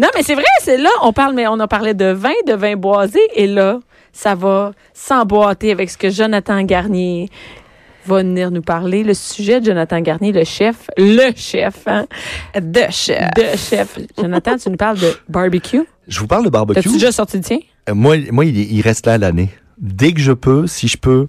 non, mais c'est vrai, c'est là, on parle, mais on a parlé de vin, de vin boisé, et là, ça va s'emboîter avec ce que Jonathan Garnier va venir nous parler. Le sujet de Jonathan Garnier, le chef, le chef, hein? De chef. De chef. Jonathan, tu nous parles de barbecue? Je vous parle de barbecue. T'as-tu déjà sorti le tien? Euh, moi, moi il, il reste là à l'année. Dès que je peux, si je peux,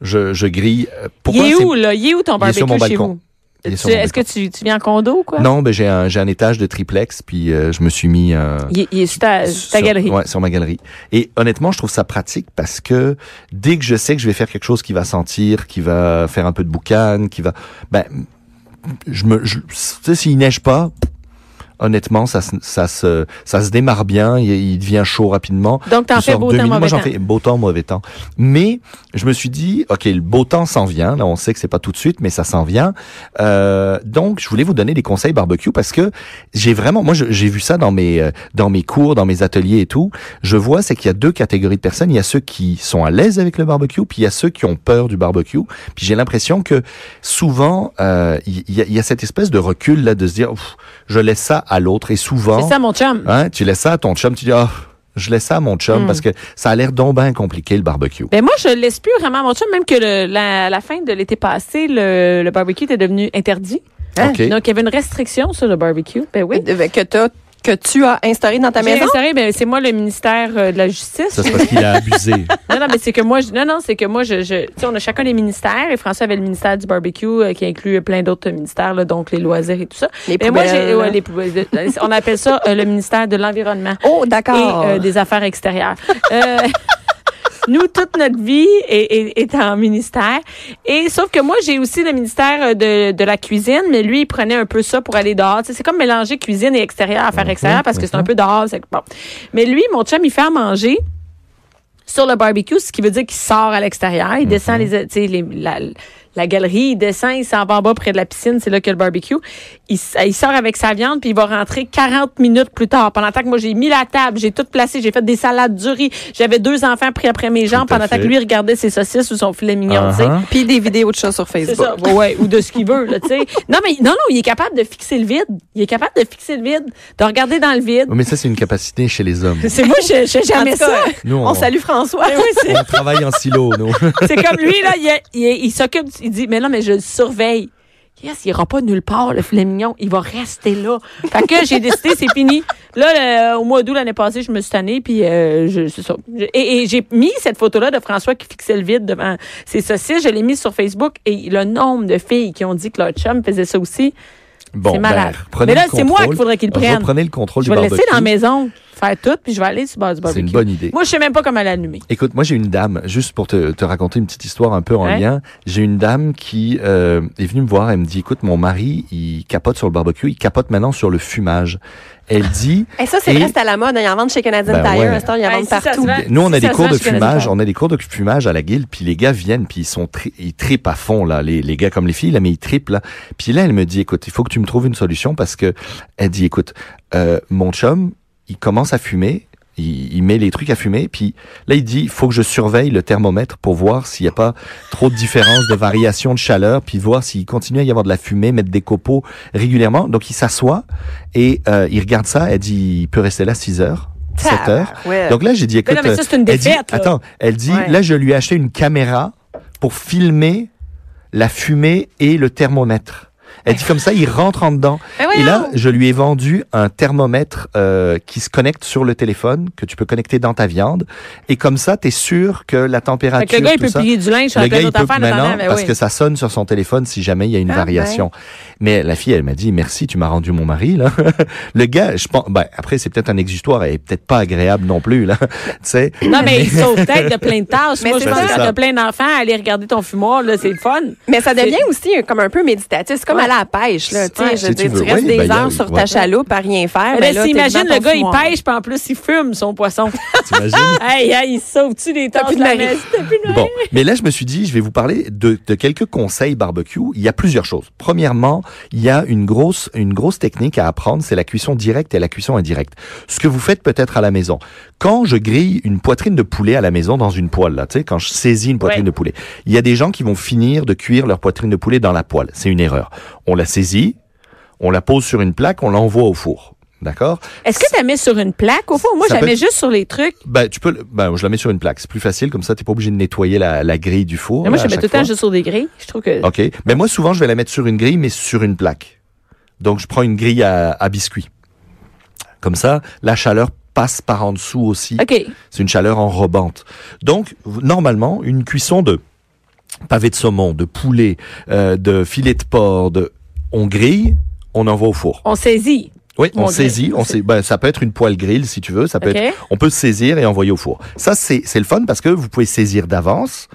je, je grille. Euh, Pourquoi il est où, là? Il est où ton Il est sur barbecue mon chez balcon. vous? Est Est-ce que tu, tu viens en condo ou quoi? Non, ben j'ai un, j'ai un étage de triplex, puis euh, je me suis mis euh, Il, est- il est sur ta, ta galerie. Ouais, sur ma galerie. Et honnêtement, je trouve ça pratique parce que dès que je sais que je vais faire quelque chose qui va sentir, qui va faire un peu de boucan, qui va, ben, je me, je, tu sais, s'il neige pas, honnêtement, ça, se- ça se, ça se démarre bien, il, il devient chaud rapidement. Donc, t'en fais beau temps, minutes. Moi, mauvais j'en fais beau temps, mauvais temps. Mais je me suis dit, ok, le beau temps s'en vient. Là, on sait que c'est pas tout de suite, mais ça s'en vient. Euh, donc, je voulais vous donner des conseils barbecue parce que j'ai vraiment, moi, j'ai vu ça dans mes euh, dans mes cours, dans mes ateliers et tout. Je vois, c'est qu'il y a deux catégories de personnes. Il y a ceux qui sont à l'aise avec le barbecue, puis il y a ceux qui ont peur du barbecue. Puis j'ai l'impression que souvent, euh, il y, a, y a cette espèce de recul là de se dire, je laisse ça à l'autre. Et souvent, C'est ça, mon chum. Hein, tu laisses ça à ton chum, tu dis ah, je laisse ça à mon chum Mm. parce que ça a l'air donc bien compliqué le barbecue. Ben moi, je laisse plus vraiment mon chum, même que le- la, la fin de l'été passé, le, le barbecue était devenu interdit. OK. Donc, il y avait une restriction sur le barbecue. Ben oui. Que, t'as- que tu as instauré dans ta maison? instauré, ben, c'est moi le ministère euh, de la Justice. Ça c'est parce qu'il a abusé. Non, non, mais c'est que moi, je- non, non, c'est que moi, je, je tu sais, on a chacun des ministères et François avait le ministère du barbecue euh, qui inclut plein d'autres ministères, là, donc les loisirs et tout ça. Les Mais moi, j'ai, poubelles. ouais, les poubelles, euh, on appelle ça euh, le ministère de l'environnement Oh, et d'accord. euh, des affaires extérieures. Nous, toute notre vie est, est, est en ministère. Et sauf que moi, j'ai aussi le ministère euh, de, de la cuisine, mais lui, il prenait un peu ça pour aller dehors. C'est comme mélanger cuisine et extérieur, affaires extérieures, parce que c'est un peu dehors. c'est- Bon. Mais lui, mon chum, il fait à manger sur le barbecue, ce qui veut dire qu'il sort à l'extérieur. Il descend les, tu sais, les, la, la galerie, il descend, il s'en va en bas près de la piscine, c'est là qu'il y a le barbecue. Il, il sort avec sa viande, puis il va rentrer 40 minutes plus tard. Pendant que moi, j'ai mis la table, j'ai tout placé, j'ai fait des salades du riz. J'avais deux enfants pris après mes jambes pendant fait. que lui regardait ses saucisses ou son filet mignon, tu sais. Uh-huh. Puis des vidéos de chats sur Facebook. ça, ouais, ouais, ou de ce qu'il veut, là, tu sais. Non, mais non, non, il est capable de fixer le vide. Il est capable de fixer le vide, de regarder dans le vide. Mais ça c'est une capacité chez les hommes. C'est moi, je, je jamais ça. Nous on salue François. Oui, c'est- on travaille en silo, nous. C'est comme lui, là, il, il, il s'occupe, il dit, mais non, mais je le surveille. Yes, il ira pas nulle part, le filet mignon. Il va rester là. Fait que j'ai décidé, c'est fini. Là, le- au mois d'août l'année passée, je me suis tannée, puis euh, je, c'est ça. Je- Et, et j'ai mis cette photo-là de François qui fixait le vide devant ses saucisses. Je l'ai mise sur Facebook et le nombre de filles qui ont dit que leur chum faisait ça aussi. Bon, C'est malade. ben, prenez Mais là, c'est moi qu'il faudrait qu'il prenne. Reprenez le contrôle Je du vais le laisser dans la maison, faire tout, puis je vais aller sur le bord du C'est barbecue. une bonne idée. Moi, je sais même pas comment l'allumer. Écoute, moi j'ai une dame, juste pour te, te raconter une petite histoire un peu en lien. J'ai une dame qui euh, est venue me voir, elle me dit, écoute, mon mari, il capote sur le barbecue, il capote maintenant sur le fumage. Elle dit, Et ça, c'est Et- c'est à la mode. Il y en vend chez Canadian Ben Tire. ouais. À ce temps, il y en Ouais, vend si ça se partout. Nous, on a Si des cours de fumage, on a des cours de fumage à la guilde, puis les gars viennent, puis ils sont tri- ils tripent à fond là, les, les gars comme les filles là, mais ils tripent là. Puis là, elle me dit, écoute, il faut que tu me trouves une solution parce que elle dit, écoute, euh, mon chum, il commence à fumer. Il, il met les trucs à fumer, puis là il dit il faut que je surveille le thermomètre pour voir s'il n'y a pas trop de différence, de variation de chaleur, puis voir s'il continue à y avoir de la fumée, mettre des copeaux régulièrement. Donc il s'assoit et euh, il regarde ça. Elle dit il peut rester là 6 heures, 7 heures. Ouais. Donc là, j'ai dit, écoute, non, mais ça, c'est une elle dit- défaite, là. attends, elle dit, Ouais. là, je lui ai acheté une caméra pour filmer la fumée et le thermomètre. Elle dit comme ça, il rentre en dedans. Ben Et là, je lui ai vendu un thermomètre euh, qui se connecte sur le téléphone, que tu peux connecter dans ta viande. Et comme ça, tu es sûr que la Fait température, que le gars, il peut ça, plier du linge sur le gars, il peut notamment, mais parce oui. que ça sonne sur son téléphone si jamais il y a une Ah, variation. Mais la fille, elle m'a dit merci, tu m'as rendu mon mari là. le gars, je pense, ben après c'est peut-être un exutoire et peut-être pas agréable non plus là. tu sais. Non, mais il sauve peut-être de plein de tâches. Mais Moi, je c'est pense ça. que t'as plein d'enfants, aller regarder ton fumoir, là, c'est le fun. Mais ça devient aussi euh, comme un peu méditatif. C'est comme Ouais. aller à la pêche, là. Tu sais, Ouais. je Si veux tu dire, tu veux, restes oui, des ben, a- heures sur ouais. ta chaloupe à rien faire. Mais ben là, là, si t'es imagine devant le gars, il pêche, puis en plus, il fume son poisson. T'imagines? hey, hey, il sauve-tu des tâches de la messe? Bon, mais là, je me suis dit, je vais vous parler de, de quelques conseils barbecue. Il y a plusieurs choses. Premièrement, il y a une grosse, une grosse technique à apprendre, c'est la cuisson directe et la cuisson indirecte. Ce que vous faites peut-être à la maison. Quand je grille une poitrine de poulet à la maison dans une poêle, là, tu sais, quand je saisis une poitrine Ouais. de poulet, il y a des gens qui vont finir de cuire leur poitrine de poulet dans la poêle. C'est une erreur. On la saisit, on la pose sur une plaque, on l'envoie au four. D'accord? Est-ce que tu la mets sur une plaque? Au fond, moi, je la mets être- juste sur les trucs. Ben, tu peux, ben, je la mets sur une plaque. C'est plus facile, comme ça, t'es pas obligé de nettoyer la, la grille du four. Mais moi, là, je la mets tout le temps juste sur des grilles. Je trouve que. OK. Mais moi, souvent, je vais la mettre sur une grille, mais sur une plaque. Donc, je prends une grille à, à biscuits. Comme ça, la chaleur passe par en dessous aussi. OK. C'est une chaleur enrobante. Donc, normalement, une cuisson de pavé de saumon, de poulet, euh, de filet de porc, de, on grille, on envoie au four. On saisit. Oui, on On saisit, on sait, ben, ça peut être une poêle grill si tu veux, ça peut être, on peut saisir et envoyer au four. Ça, c'est, c'est le fun parce que vous pouvez saisir d'avance.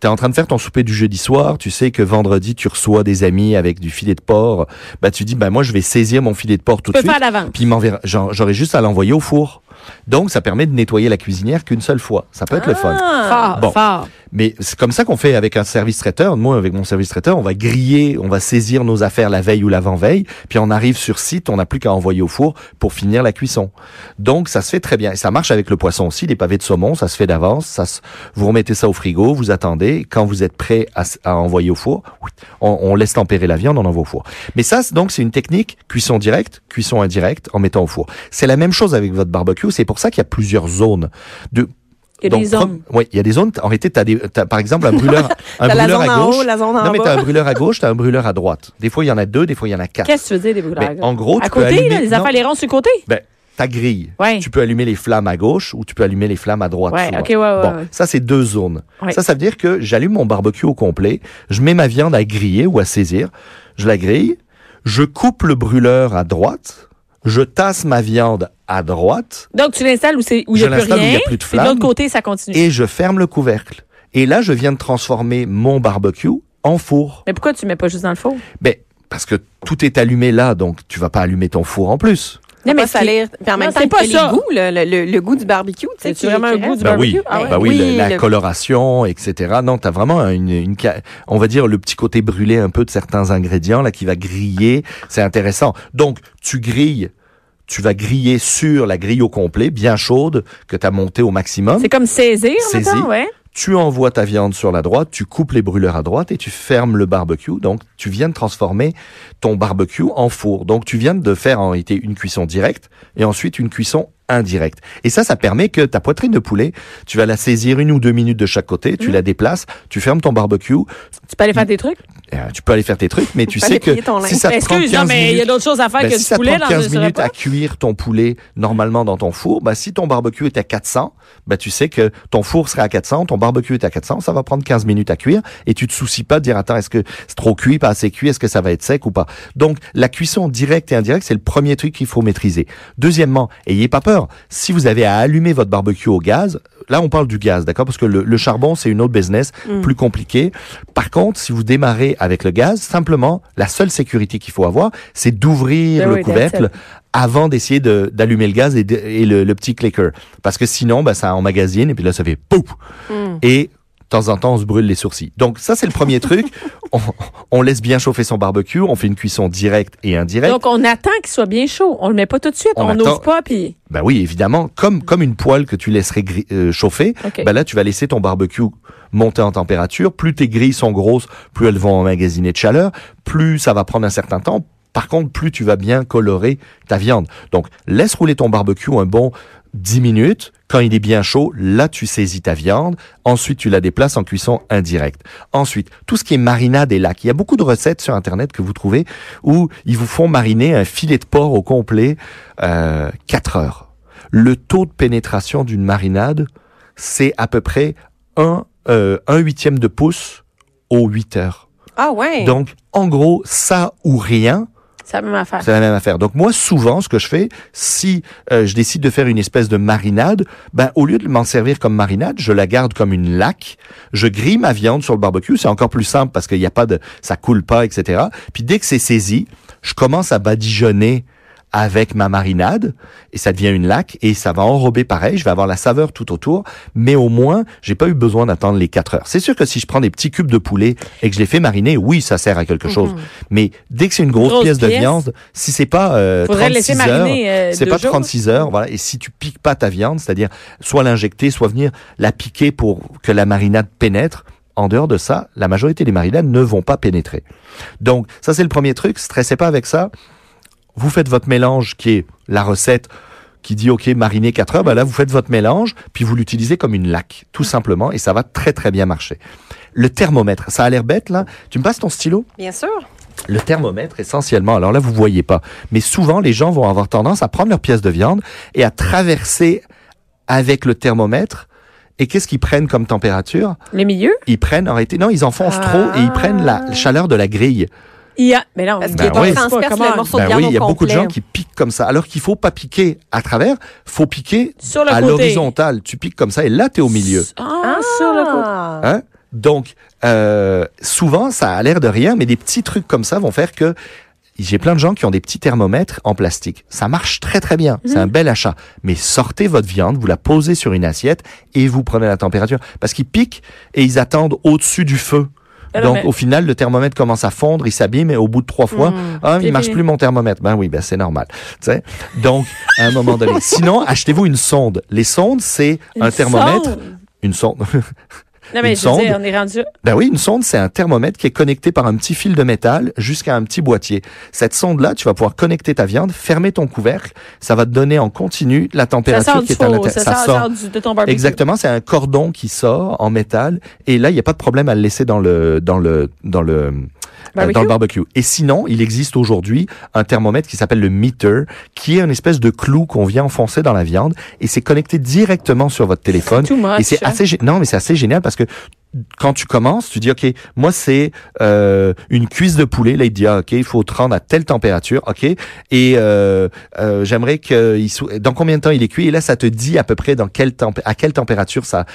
T'es en train de faire ton souper du jeudi soir, tu sais que vendredi tu reçois des amis avec du filet de porc, bah tu dis bah moi je vais saisir mon filet de porc tout de suite, puis j'aurai juste à l'envoyer au four. Donc ça permet de nettoyer la cuisinière qu'une seule fois. Ça peut être le fun. Ah. Fort, Bon. fort. Mais c'est comme ça qu'on fait avec un service traiteur. Moi, avec mon service traiteur, on va griller, on va saisir nos affaires la veille ou l'avant-veille, puis on arrive sur site, on n'a plus qu'à envoyer au four pour finir la cuisson. Donc, ça se fait très bien. Et ça marche avec le poisson aussi, les pavés de saumon, ça se fait d'avance. Ça se- vous remettez ça au frigo, vous attendez. Quand vous êtes prêt à, à envoyer au four, on, on laisse tempérer la viande, on envoie au four. Mais ça, donc, c'est une technique cuisson directe, cuisson indirecte, en mettant au four. C'est la même chose avec votre barbecue. C'est pour ça qu'il y a plusieurs zones de Il y a donc, des zones. Oui, il y a des zones. En réalité, t'as des, t'as, par exemple, un brûleur, un brûleur à en gauche. haut, la zone en non, mais bas. t'as un brûleur à gauche, t'as un brûleur à droite. Des fois, il y en a deux, des fois, il y en a quatre. Qu'est-ce que tu veux dire des brûleurs? Mais en gros, à tu peux côté, allumer- là, les affaires, les ronds sur le côté? Ben, ta grille. Ouais. Tu peux allumer les flammes à gauche ou tu peux allumer les flammes à droite. Ouais, souvent. ok, ouais, ouais, bon, ça, c'est deux zones. Ça, ça veut dire que j'allume mon barbecue au complet, je mets ma viande à griller ou à saisir, je la grille, je coupe le brûleur à droite, je tasse ma viande à droite, Donc, tu l'installes où c'est- où il Je n'y a plus l'installe où il y rien. a plus de de l'autre flamme. côté, ça continue. et je ferme le couvercle. Et là, je viens de transformer mon barbecue en four. Mais pourquoi tu mets pas juste dans le four? Ben, parce que tout est allumé là, donc tu vas pas allumer ton four en plus. Non, mais salir. Puis en même temps, pas ça. goûts, le, le- le- le goût du barbecue. tu sais, C'est vraiment un goût du Ben barbecue? oui, Ah ouais. ben oui, Oui, le- la le- coloration, etc. Non, t'as vraiment une, une, ca- on va dire le petit côté brûlé un peu de certains ingrédients là qui va griller. C'est intéressant. Donc tu grilles, tu vas griller sur la grille au complet, bien chaude, que t'as montée au maximum. C'est comme saisir, Saisis. mettons, ouais. Tu envoies ta viande sur la droite, tu coupes les brûleurs à droite et tu fermes le barbecue. Donc, tu viens de transformer ton barbecue en four. Donc, tu viens de faire en réalité une cuisson directe et ensuite une cuisson indirecte. Et ça, ça permet que ta poitrine de poulet, tu vas la saisir une ou deux minutes de chaque côté, Mmh. tu la déplaces, tu fermes ton barbecue, Tu peux aller faire tes trucs? euh, tu peux aller faire tes trucs, mais tu sais que si ça te prend Excuse, 15 non, mais il y a minutes, d'autres choses à faire ben, que si du ça te poulet prend dans 15 un minutes à cuire ton poulet normalement dans ton four, ben, si ton barbecue est à 400, ben, tu sais que ton four sera à 400, ton barbecue est à 400, ça va prendre 15 minutes à cuire et tu te soucies pas de dire, attends, est-ce que c'est trop cuit, pas assez cuit, est-ce que ça va être sec ou pas? Donc, la cuisson directe et indirecte, c'est le premier truc qu'il faut maîtriser. Deuxièmement, ayez pas peur. Si vous avez à allumer votre barbecue au gaz, là, on parle du gaz, d'accord? Parce que le, le charbon, c'est une autre business plus compliqué. Par contre, si vous démarrez avec le gaz, simplement, la seule sécurité qu'il faut avoir, c'est d'ouvrir Ben le oui, couvercle. Avant d'essayer de- d'allumer le gaz et, de- et le, le petit clicker. Parce que sinon, ben, ça emmagasine et puis là, ça fait pouf! Et de temps en temps, on se brûle les sourcils. Donc ça, c'est le premier truc. On, on laisse bien chauffer son barbecue, on fait une cuisson directe et indirecte. Donc, on attend qu'il soit bien chaud. On le met pas tout de suite. On n'ouvre pas, puis... Ben oui, évidemment, comme comme une poêle que tu laisserais euh, chauffer, OK. ben là tu vas laisser ton barbecue monter en température. Plus tes grilles sont grosses, plus elles vont emmagasiner de chaleur, plus ça va prendre un certain temps. Par contre, plus tu vas bien colorer ta viande. Donc, laisse rouler ton barbecue un bon 10 minutes. Quand il est bien chaud, là, tu saisis ta viande. Ensuite, tu la déplaces en cuisson indirecte. Ensuite, tout ce qui est marinade et lac. Il y a beaucoup de recettes sur Internet que vous trouvez où ils vous font mariner un filet de porc au complet euh, 4 heures. Le taux de pénétration d'une marinade, c'est à peu près un, euh, un huitième de pouce aux 8 heures. Ah ouais. Donc, en gros, ça ou rien, C'est la même affaire. c'est la même affaire. Donc moi, souvent, ce que je fais, si euh, je décide de faire une espèce de marinade, ben au lieu de m'en servir comme marinade, je la garde comme une laque. Je grille ma viande sur le barbecue. C'est encore plus simple parce qu'il n'y a pas de, ça coule pas, etc. Puis dès que c'est saisi, je commence à badigeonner avec ma marinade et ça devient une laque et ça va enrober pareil. Je vais avoir la saveur tout autour, mais au moins j'ai pas eu besoin d'attendre les 4 heures. C'est sûr que si je prends des petits cubes de poulet et que je les fais mariner, oui, ça sert à quelque chose. Mais dès que c'est une grosse, Grosse pièce, de viande, si c'est pas euh, Faudrait 36 laisser heures, mariner euh, c'est pas jours. 36 heures, voilà. Et si tu piques pas ta viande, c'est-à-dire soit l'injecter, soit venir la piquer pour que la marinade pénètre. En dehors de ça, la majorité des marinades ne vont pas pénétrer. Donc, ça c'est le premier truc. Stressez pas avec ça. Vous faites votre mélange qui est la recette qui dit OK mariner 4 heures, ben là vous faites votre mélange puis vous l'utilisez comme une laque tout simplement et ça va très très bien marcher. Le thermomètre, ça a l'air bête là. Tu me passes ton stylo? Bien sûr. le thermomètre, essentiellement, alors là, vous voyez pas, mais souvent, les gens vont avoir tendance à prendre leur pièce de viande et à traverser avec le thermomètre. Et qu'est-ce qu'ils prennent comme température? Le milieu? Ils prennent, en réalité, non, ils enfoncent trop et ils prennent la chaleur de la grille. Il y a. Mais non, Parce Ben oui. transperce Comment? le morceau de Ben viande oui, il y a au beaucoup de gens qui piquent comme ça. Alors qu'il faut pas piquer à travers, faut piquer Sur le à l'horizontale. Tu piques comme ça et là, tu es au milieu. Ah, sur le côté. Hein? Donc, euh, souvent, ça a l'air de rien, mais des petits trucs comme ça vont faire que j'ai plein de gens qui ont des petits thermomètres en plastique. Ça marche très très bien. C'est un bel achat. Mais sortez votre viande, vous la posez sur une assiette et vous prenez la température. Parce qu'ils piquent et ils attendent au-dessus du feu. Ah Donc, mais- au final, le thermomètre commence à fondre, il s'abîme et au bout de trois fois, ah, c'est il marche plus mon thermomètre. Ben oui, ben c'est normal. Tu sais. Donc, à un moment donné. Sinon, achetez-vous une sonde. Les sondes, c'est un thermomètre. sonde? Une sonde. Non, mais Une je veux dire, sonde. on est rendu. Ben oui, une sonde, c'est un thermomètre qui est connecté par un petit fil de métal jusqu'à un petit boîtier. Cette sonde-là, tu vas pouvoir connecter ta viande, fermer ton couvercle, ça va te donner en continu la Ça température qui est à l'intérieur. ça, sort, sort du- de ton barbecue. Exactement, c'est un cordon qui sort en métal et là, il n'y a pas de problème à le laisser dans le dans le dans le Barbecue? dans le barbecue. Et sinon, il existe aujourd'hui un thermomètre qui s'appelle le meter, qui est une espèce de clou qu'on vient enfoncer dans la viande et c'est connecté directement sur votre téléphone. Too much, Et c'est assez non, mais c'est assez génial parce que quand tu commences, tu dis ok, moi c'est euh, une cuisse de poulet. Là, il dit ah, ok, il faut te rendre à telle température, ok. Et euh, euh, j'aimerais que il dans combien de temps il est cuit? Et là, ça te dit à peu près dans quelle à quelle température ça,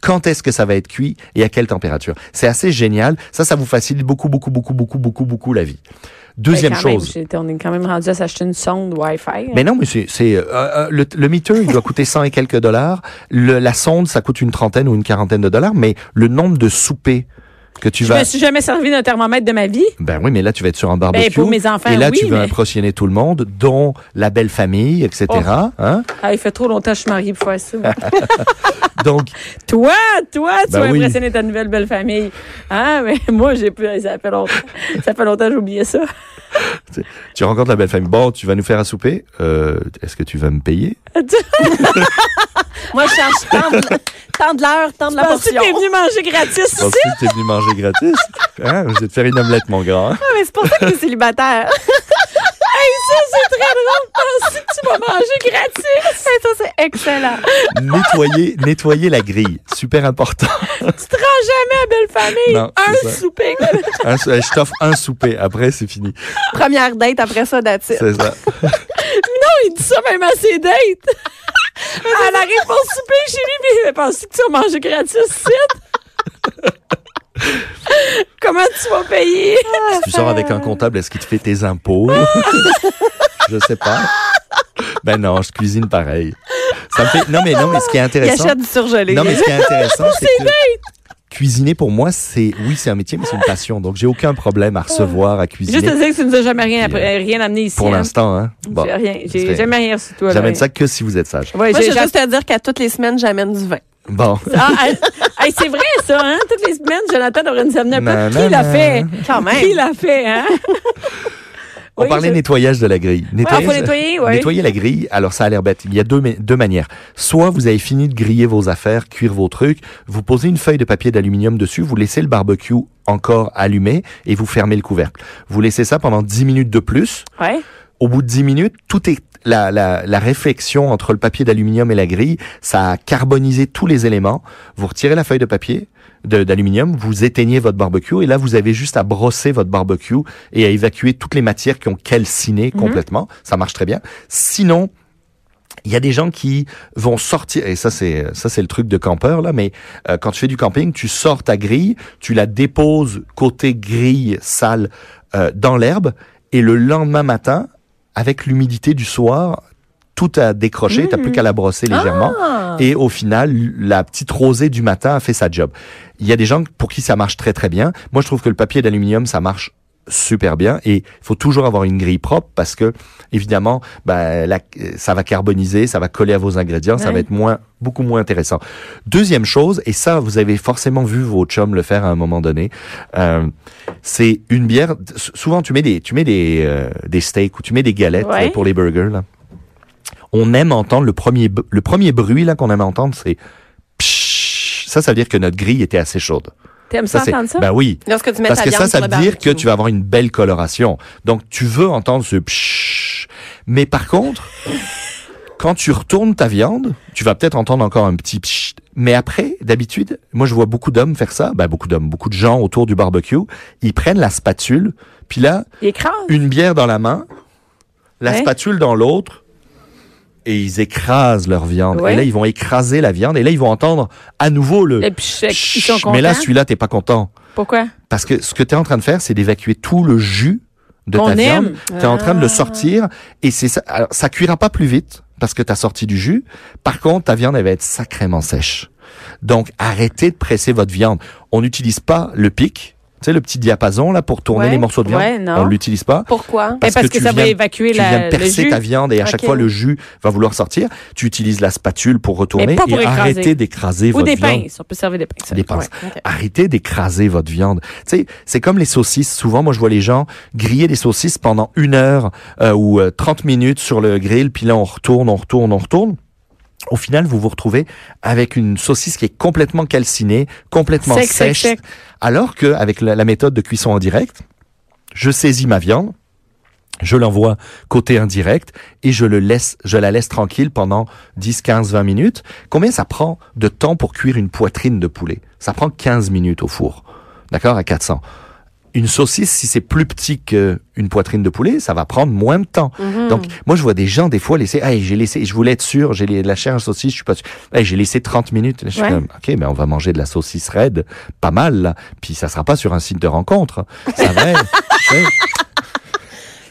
quand est-ce que ça va être cuit et à quelle température. C'est assez génial. Ça, ça vous facilite beaucoup, beaucoup, beaucoup, beaucoup, beaucoup, beaucoup la vie. Deuxième Ben, quand chose. on est quand même rendu à s'acheter une sonde Wi-Fi. hein. Mais non, mais c'est c'est euh, euh, le, le meter, il doit coûter 100 et quelques dollars. Le, la sonde, ça coûte une trentaine ou une quarantaine de dollars. Mais le nombre de soupers que tu je vas me suis jamais servi d'un thermomètre de ma vie. ben oui, mais là, tu vas être sur un barbecue. Ben, pour mes enfants, Et là, oui, tu mais- impressionner tout le monde, dont la belle famille, etc. Oh. Hein? Ah, il fait trop longtemps que je suis mariée pour faire ça. Donc, toi, toi, tu Ben vas oui. impressionner ta nouvelle belle famille. Ah, mais moi, j'ai plus, ça fait longtemps. Ça fait longtemps que j'ai oublié ça. Tu rencontres la belle famille. Bon, tu vas nous faire un souper. Euh, Est-ce que tu vas me payer? Moi, je cherche tant de, tant de l'heure, tant de la portion. t'es venu manger gratis que t'es venu manger gratis? Hein? Je vais te faire une omelette, mon grand. hein? Ah, mais c'est pour ça que t'es célibataire. Hey, ça, c'est très drôle. Penses-tu que tu vas manger gratis? ça, c'est excellent. nettoyer, nettoyer la grille. Super important. Tu te rends jamais à belle famille. Non, un souper. Un je t'offre un souper. Après, c'est fini. Première date, après ça, that's it. C'est ça. non, il dit ça même à ses dates. Elle arrive pour souper chez lui, puis il pense que tu vas manger gratis, c'est Comment tu vas payer? Si tu sors avec un comptable, est-ce qu'il te fait tes impôts? je sais pas. Ben non, je cuisine pareil. Ça me fait, non, mais non, mais ce qui est Il intéressant. achète du surgelé. Non, mais ce qui est intéressant, c'est que cuisiner pour moi, c'est, oui, c'est un métier, mais c'est une passion. Donc, j'ai aucun problème à recevoir, à cuisiner. Juste te dire que tu nous as jamais rien, appris- rien amené ici. pour hein. l'instant, hein. Bon. J'ai rien. J'ai serait- jamais rien sur toi. J'amène ça que si vous êtes sage. Ouais, Moi, j'ai juste te dire qu'à toutes les semaines, j'amène du vin. Bon. Ah, hey, c'est vrai, ça, hein? Toutes les semaines, Jonathan devrait nous amener un peu. Qui l'a fait? Quand même. Qui l'a fait, hein? On Oui, parlait je- nettoyage de la grille. Ah, faut nettoyer, ouais. Nettoyer la grille, alors ça a l'air bête. Il y a deux, deux manières. Soit vous avez fini de griller vos affaires, cuire vos trucs, vous posez une feuille de papier d'aluminium dessus, vous laissez le barbecue encore allumé et vous fermez le couvercle. Vous laissez ça pendant 10 minutes de plus. Ouais. Au bout de 10 minutes, tout est la, la, la réflexion entre le papier d'aluminium et la grille, ça a carbonisé tous les éléments. Vous retirez la feuille de papier, de- d'aluminium, vous éteignez votre barbecue et là, vous avez juste à brosser votre barbecue et à évacuer toutes les matières qui ont calciné complètement. Ça marche très bien. Sinon, il y a des gens qui vont sortir et ça c'est ça c'est le truc de campeur là mais euh, quand tu fais du camping tu sors ta grille tu la déposes côté grille sale euh, dans l'herbe et le lendemain matin avec l'humidité du soir tout a décroché t'as plus qu'à la brosser légèrement. Ah. et au final la petite rosée du matin a fait sa job. Il y a des gens pour qui ça marche très très bien. Moi je trouve que le papier d'aluminium ça marche super bien et il faut toujours avoir une grille propre parce que évidemment ben, la- ça va carboniser, ça va coller à vos ingrédients, ça va être moins beaucoup moins intéressant. Deuxième chose et ça vous avez forcément vu vos chums le faire à un moment donné, euh, c'est une bière. Souvent tu mets des tu mets des euh, des steaks ou tu mets des galettes Ouais. là, pour les burgers là. On aime entendre le premier le premier bruit là qu'on aime entendre c'est ça ça veut dire que notre grille était assez chaude. T'aimes ça, c'est entendre ça? ben oui. Lorsque tu mets Parce ta que ça, ça veut dire que tu vas avoir une belle coloration. Donc, tu veux entendre ce pshhh. Mais par contre, quand tu retournes ta viande, tu vas peut-être entendre encore un petit pshhh. Mais après, d'habitude, moi, je vois beaucoup d'hommes faire ça. Ben, beaucoup d'hommes, beaucoup de gens autour du barbecue. Ils prennent la spatule, puis là, une bière dans la main, la Ouais. spatule dans l'autre, et ils écrasent leur viande. Ouais. Et là, ils vont écraser la viande, et là, ils vont entendre à nouveau le Et puis, qu'ils sont contents. Mais là, celui-là, t'es pas content. Pourquoi? Parce que ce que tu es en train de faire, c'est d'évacuer tout le jus de ta viande. aime. Tu es en train de Ah. le sortir et c'est ça. Alors, ça cuira pas plus vite parce que tu as sorti du jus. Par contre, ta viande, elle va être sacrément sèche. Donc, arrêtez de presser votre viande. On n'utilise pas le pic, sais, le petit diapason là pour tourner Ouais. les morceaux de viande. Ouais, non. On l'utilise pas. Pourquoi? Parce que tu ça va évacuer tu la- viens le percer jus. ta viande et à chaque fois le jus va vouloir sortir. Tu utilises la spatule pour retourner pour et écraser. arrêtez d'écraser Ou votre des viande. pinces. On peut servir des pinces. Des pinces. Ouais, ok. Arrêtez d'écraser votre viande. Tu sais, c'est comme les saucisses. Souvent, moi, je vois les gens griller des saucisses pendant une heure euh, ou euh, 30 minutes sur le grill, puis là, on retourne, on retourne, on retourne. Au final, vous vous retrouvez avec une saucisse qui est complètement calcinée, complètement Sec, sec, sèche. sec. Alors que avec la, la méthode de cuisson en direct, je saisis ma viande, je l'envoie côté indirect et je le laisse, je la laisse tranquille pendant 10, 15, 20 minutes. Combien ça prend de temps pour cuire une poitrine de poulet? Ça prend 15 minutes au four. D'accord? À 400. Une saucisse, si c'est plus petit qu'une poitrine de poulet, ça va prendre moins de temps. Mhm. Donc, moi, je vois des gens, des fois, laisser, hey, j'ai laissé, je voulais être sûr, j'ai la chair à saucisse, je suis pas sûr. Hey, j'ai laissé 30 minutes. Là, je suis comme, OK, mais on va manger de la saucisse raide, pas mal, là. Puis ça sera pas sur un site de rencontre. Ça va être.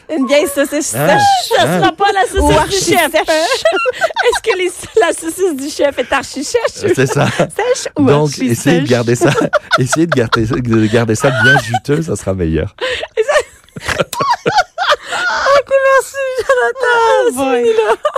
Une vieille saucisse Ah. sèche. Ça Ah. sera pas la saucisse du chef. Est-ce que les- la saucisse du chef est archi sèche? C'est ça. Sèche ou Donc, archi essayez de garder ça, essayez de garder, de garder ça bien juteux, ça sera meilleur. Merci, Jonathan. boy. C'est fini, là.